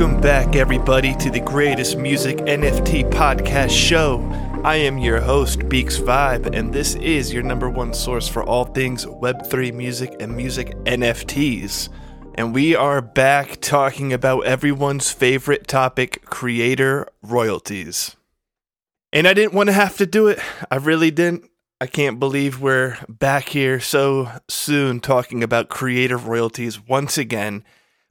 Welcome back, everybody, to the greatest music NFT podcast show. I am your host, Beaks Vibe, and this is your number one source for all things Web3 music and music NFTs. And we are back talking about everyone's favorite topic creator royalties. And I didn't want to have to do it. I really didn't. I can't believe we're back here so soon talking about creator royalties once again.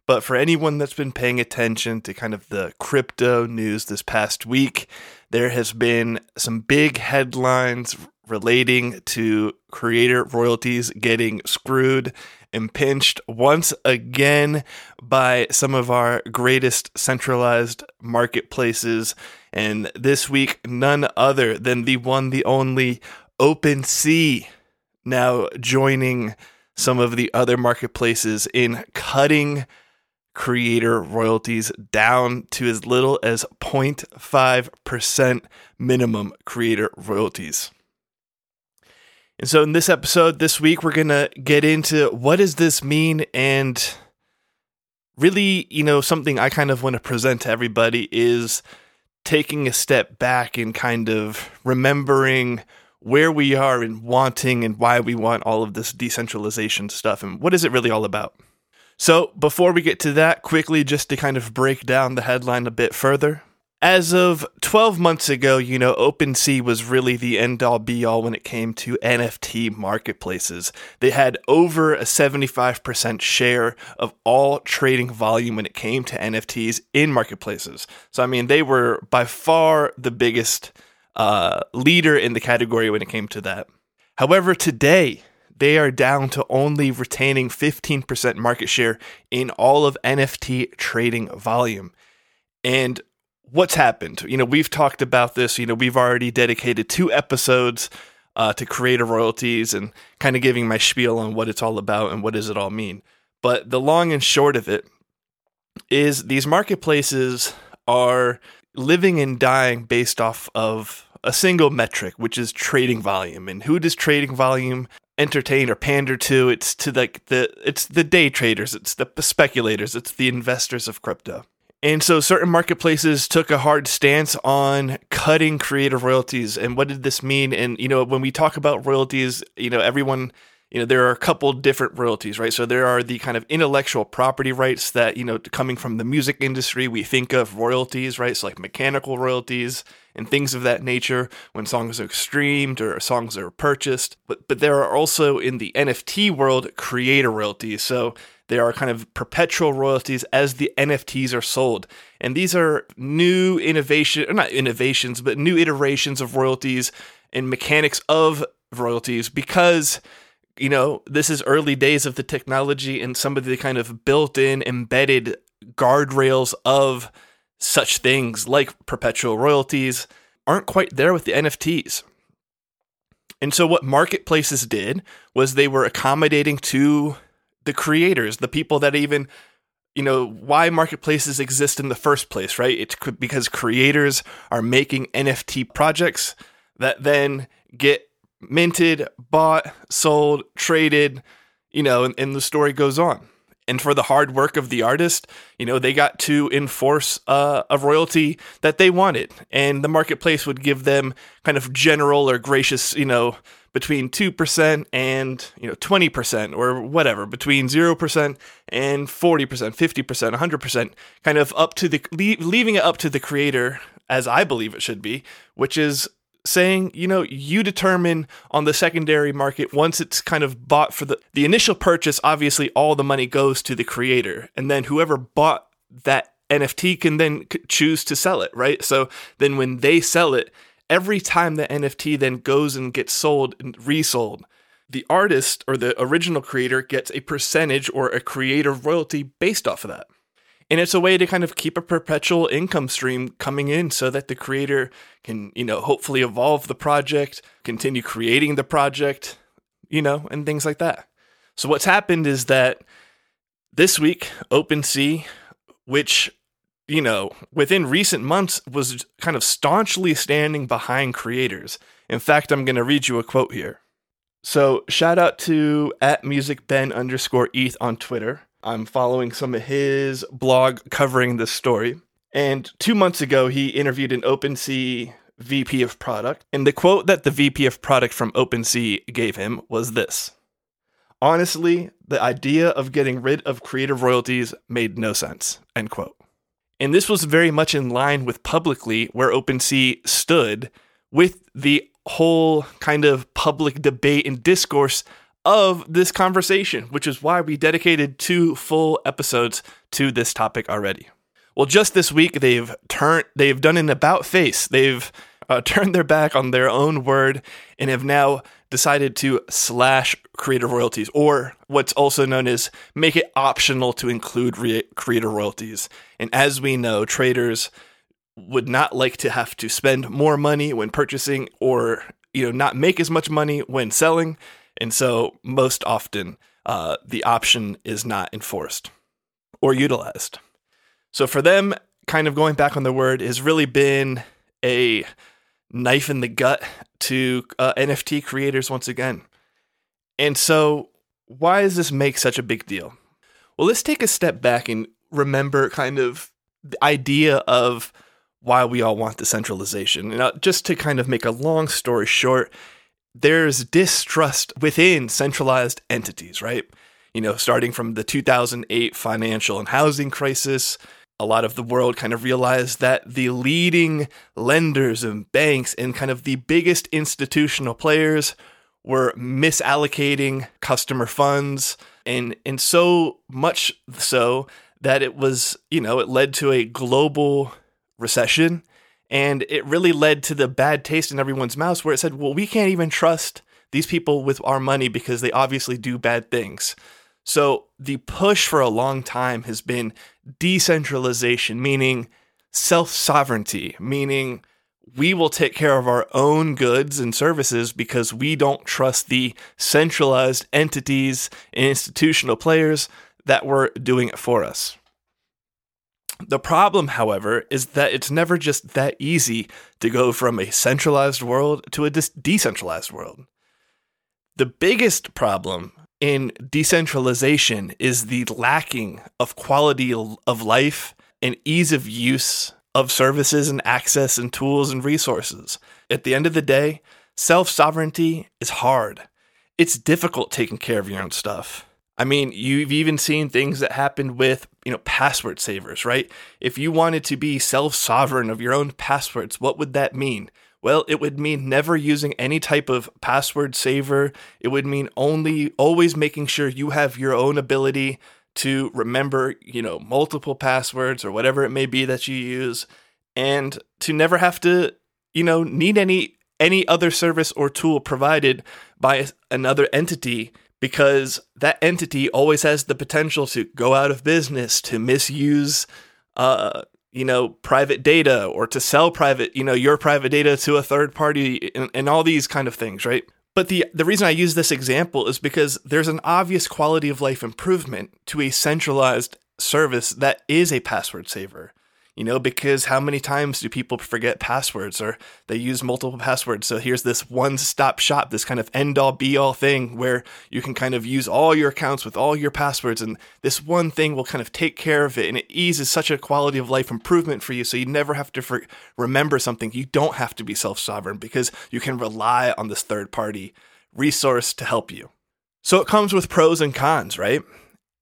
But for anyone that's been paying attention to kind of the crypto news this past week, there has been some big headlines relating to creator royalties getting screwed and pinched once again by some of our greatest centralized marketplaces. And this week, none other than the one, the only OpenSea now joining some of the other marketplaces in cutting creator royalties down to as little as 0.5% minimum creator royalties. And so in this episode this week we're going to get into what does this mean and really, you know, something I kind of want to present to everybody is taking a step back and kind of remembering where we are and wanting and why we want all of this decentralization stuff and what is it really all about. So, before we get to that, quickly just to kind of break down the headline a bit further. As of 12 months ago, you know, OpenSea was really the end all be all when it came to NFT marketplaces. They had over a 75% share of all trading volume when it came to NFTs in marketplaces. So, I mean, they were by far the biggest uh, leader in the category when it came to that. However, today, they are down to only retaining 15% market share in all of NFT trading volume. And what's happened? You know, we've talked about this. You know, we've already dedicated two episodes uh, to creator royalties and kind of giving my spiel on what it's all about and what does it all mean. But the long and short of it is these marketplaces are living and dying based off of a single metric, which is trading volume. And who does trading volume entertain or pander to. It's to like the it's the day traders, it's the speculators, it's the investors of crypto. And so certain marketplaces took a hard stance on cutting creator royalties. And what did this mean? And you know, when we talk about royalties, you know, everyone you know there are a couple different royalties right so there are the kind of intellectual property rights that you know coming from the music industry we think of royalties right so like mechanical royalties and things of that nature when songs are streamed or songs are purchased. But but there are also in the NFT world creator royalties. So there are kind of perpetual royalties as the NFTs are sold. And these are new innovation, or not innovations, but new iterations of royalties and mechanics of royalties because you know, this is early days of the technology and some of the kind of built in, embedded guardrails of such things like perpetual royalties aren't quite there with the NFTs. And so, what marketplaces did was they were accommodating to the creators, the people that even, you know, why marketplaces exist in the first place, right? It's because creators are making NFT projects that then get minted, bought, sold, traded, you know, and, and the story goes on. And for the hard work of the artist, you know, they got to enforce uh, a royalty that they wanted, and the marketplace would give them kind of general or gracious, you know, between 2% and, you know, 20% or whatever, between 0% and 40%, 50%, 100%, kind of up to the leaving it up to the creator as I believe it should be, which is saying, you know, you determine on the secondary market once it's kind of bought for the the initial purchase, obviously all the money goes to the creator. And then whoever bought that NFT can then choose to sell it, right? So then when they sell it, every time the NFT then goes and gets sold and resold, the artist or the original creator gets a percentage or a creator royalty based off of that. And it's a way to kind of keep a perpetual income stream coming in so that the creator can, you know, hopefully evolve the project, continue creating the project, you know, and things like that. So what's happened is that this week, OpenSea, which you know, within recent months was kind of staunchly standing behind creators. In fact, I'm going to read you a quote here. So, shout out to at music ben underscore eth on Twitter I'm following some of his blog covering this story. And two months ago, he interviewed an OpenSea VP of product. And the quote that the VP of product from OpenSea gave him was this Honestly, the idea of getting rid of creator royalties made no sense. End quote. And this was very much in line with publicly where OpenSea stood with the whole kind of public debate and discourse of this conversation, which is why we dedicated two full episodes to this topic already. Well, just this week they've turned they've done an about face. They've uh, turned their back on their own word and have now decided to slash creator royalties, or what's also known as make it optional to include re- creator royalties. And as we know, traders would not like to have to spend more money when purchasing or you know not make as much money when selling and so most often uh, the option is not enforced or utilized. So for them kind of going back on the word has really been a knife in the gut to uh, nft creators once again. And so why does this make such a big deal? Well let's take a step back and remember kind of the idea of why we all want decentralization. Uh, just to kind of make a long story short, there's distrust within centralized entities, right? You know, starting from the 2008 financial and housing crisis, a lot of the world kind of realized that the leading lenders and banks and kind of the biggest institutional players were misallocating customer funds and and so much so that it was, you know, it led to a global recession. And it really led to the bad taste in everyone's mouths where it said, well, we can't even trust these people with our money because they obviously do bad things. So the push for a long time has been decentralization, meaning self sovereignty, meaning we will take care of our own goods and services because we don't trust the centralized entities and institutional players that were doing it for us. The problem, however, is that it's never just that easy to go from a centralized world to a decentralized world. The biggest problem in decentralization is the lacking of quality of life and ease of use of services and access and tools and resources. At the end of the day, self sovereignty is hard. It's difficult taking care of your own stuff. I mean, you've even seen things that happened with, you know, password savers, right? If you wanted to be self sovereign of your own passwords, what would that mean? Well, it would mean never using any type of password saver. It would mean only always making sure you have your own ability to remember, you know, multiple passwords or whatever it may be that you use and to never have to, you know, need any any other service or tool provided by another entity because that entity always has the potential to go out of business, to misuse, uh, you know, private data or to sell private, you know, your private data to a third party and, and all these kind of things, right? But the the reason I use this example is because there's an obvious quality of life improvement to a centralized service that is a password saver you know, because how many times do people forget passwords or they use multiple passwords? So here's this one stop shop, this kind of end all be all thing where you can kind of use all your accounts with all your passwords, and this one thing will kind of take care of it. And it eases such a quality of life improvement for you. So you never have to for- remember something. You don't have to be self sovereign because you can rely on this third party resource to help you. So it comes with pros and cons, right?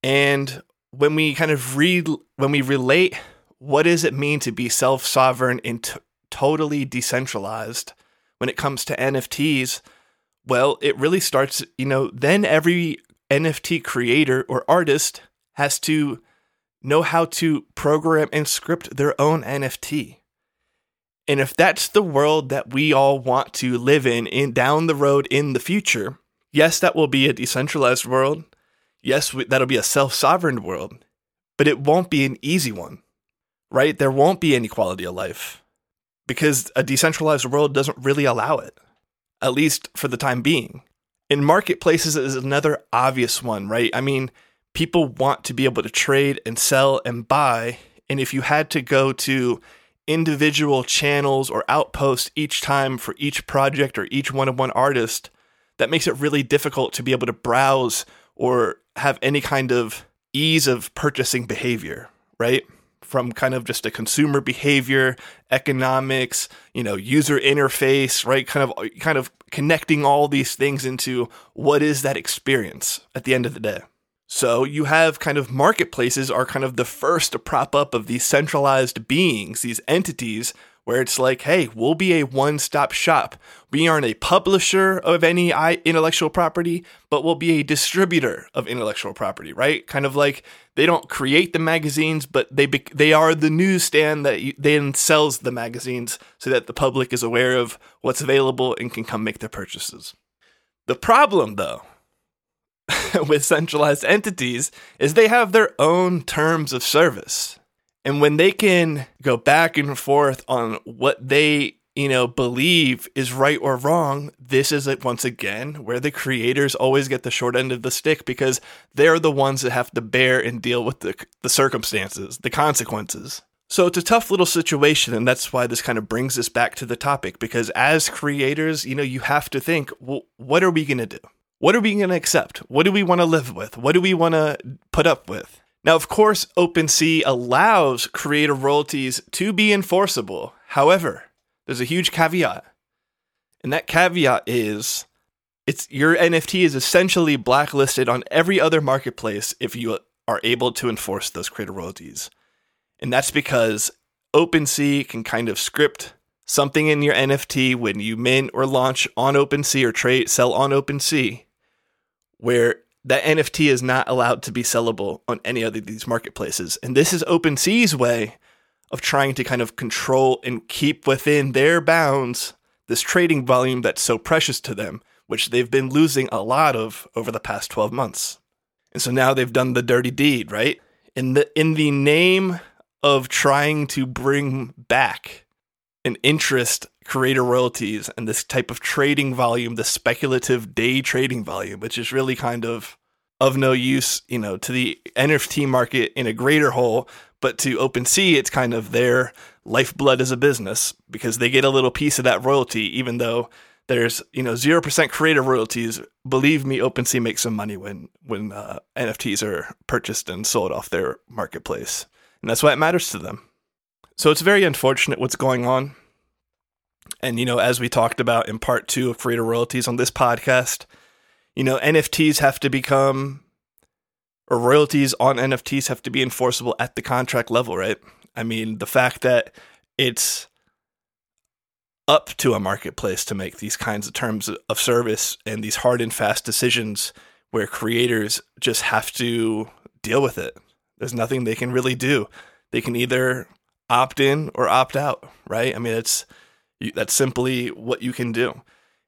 And when we kind of read, when we relate what does it mean to be self sovereign and t- totally decentralized when it comes to NFTs? Well, it really starts, you know, then every NFT creator or artist has to know how to program and script their own NFT. And if that's the world that we all want to live in in down the road in the future, yes, that will be a decentralized world. Yes, that'll be a self-sovereign world, but it won't be an easy one right? There won't be any quality of life because a decentralized world doesn't really allow it, at least for the time being. In marketplaces is another obvious one, right? I mean, people want to be able to trade and sell and buy. And if you had to go to individual channels or outposts each time for each project or each one of one artist, that makes it really difficult to be able to browse or have any kind of ease of purchasing behavior, right? From kind of just a consumer behavior, economics, you know, user interface, right? Kind of kind of connecting all these things into what is that experience at the end of the day. So you have kind of marketplaces are kind of the first to prop up of these centralized beings, these entities where it's like, hey, we'll be a one stop shop. We aren't a publisher of any intellectual property, but we'll be a distributor of intellectual property, right? Kind of like they don't create the magazines, but they be- they are the newsstand that then sells the magazines so that the public is aware of what's available and can come make their purchases. The problem, though, with centralized entities is they have their own terms of service. And when they can go back and forth on what they, you know, believe is right or wrong, this is it once again where the creators always get the short end of the stick because they're the ones that have to bear and deal with the, the circumstances, the consequences. So it's a tough little situation, and that's why this kind of brings us back to the topic. Because as creators, you know, you have to think, well, what are we going to do? What are we going to accept? What do we want to live with? What do we want to put up with? Now, of course, OpenSea allows creator royalties to be enforceable. However, there's a huge caveat. And that caveat is it's your NFT is essentially blacklisted on every other marketplace if you are able to enforce those creator royalties. And that's because OpenSea can kind of script something in your NFT when you mint or launch on OpenSea or trade sell on OpenSea where that NFT is not allowed to be sellable on any of these marketplaces. And this is OpenSea's way of trying to kind of control and keep within their bounds this trading volume that's so precious to them, which they've been losing a lot of over the past 12 months. And so now they've done the dirty deed, right? In the in the name of trying to bring back an interest creator royalties and this type of trading volume, the speculative day trading volume, which is really kind of of no use, you know, to the NFT market in a greater whole, but to OpenSea, it's kind of their lifeblood as a business because they get a little piece of that royalty, even though there's you know zero percent creator royalties. Believe me, OpenSea makes some money when when uh, NFTs are purchased and sold off their marketplace, and that's why it matters to them. So it's very unfortunate what's going on. And, you know, as we talked about in part two of creator royalties on this podcast, you know, NFTs have to become, or royalties on NFTs have to be enforceable at the contract level, right? I mean, the fact that it's up to a marketplace to make these kinds of terms of service and these hard and fast decisions where creators just have to deal with it. There's nothing they can really do. They can either opt in or opt out, right? I mean, it's that's simply what you can do.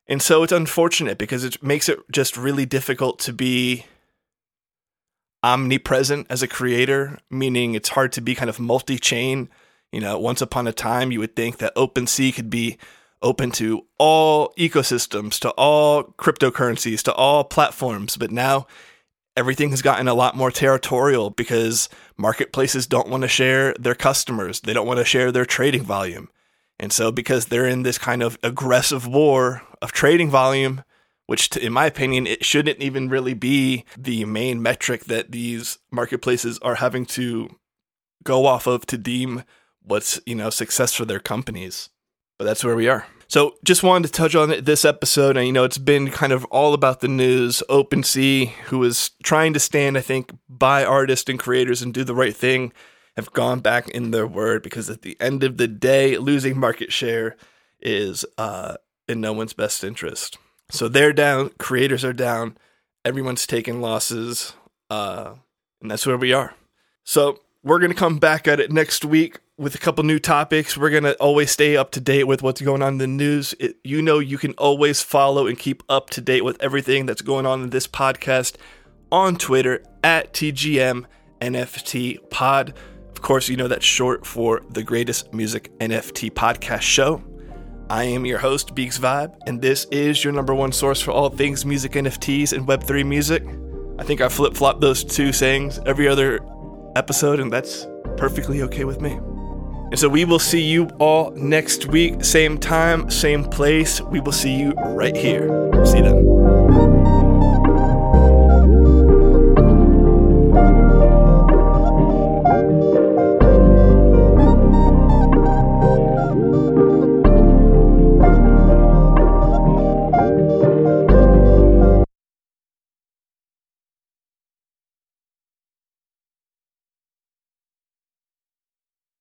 And so it's unfortunate because it makes it just really difficult to be omnipresent as a creator, meaning it's hard to be kind of multi chain. You know, once upon a time, you would think that OpenSea could be open to all ecosystems, to all cryptocurrencies, to all platforms. But now everything has gotten a lot more territorial because marketplaces don't want to share their customers, they don't want to share their trading volume. And so, because they're in this kind of aggressive war of trading volume, which, in my opinion, it shouldn't even really be the main metric that these marketplaces are having to go off of to deem what's you know success for their companies. But that's where we are. So, just wanted to touch on this episode, and you know, it's been kind of all about the news. OpenSea, who is trying to stand, I think, by artists and creators and do the right thing have gone back in their word because at the end of the day, losing market share is uh, in no one's best interest. So they're down, creators are down, everyone's taking losses, uh, and that's where we are. So we're going to come back at it next week with a couple new topics. We're going to always stay up to date with what's going on in the news. It, you know, you can always follow and keep up to date with everything that's going on in this podcast on Twitter at TGM NFT Pod. Of course, you know that's short for the greatest music NFT podcast show. I am your host, Beaks Vibe, and this is your number one source for all things music NFTs and Web3 music. I think I flip flop those two sayings every other episode, and that's perfectly okay with me. And so we will see you all next week, same time, same place. We will see you right here. See you then.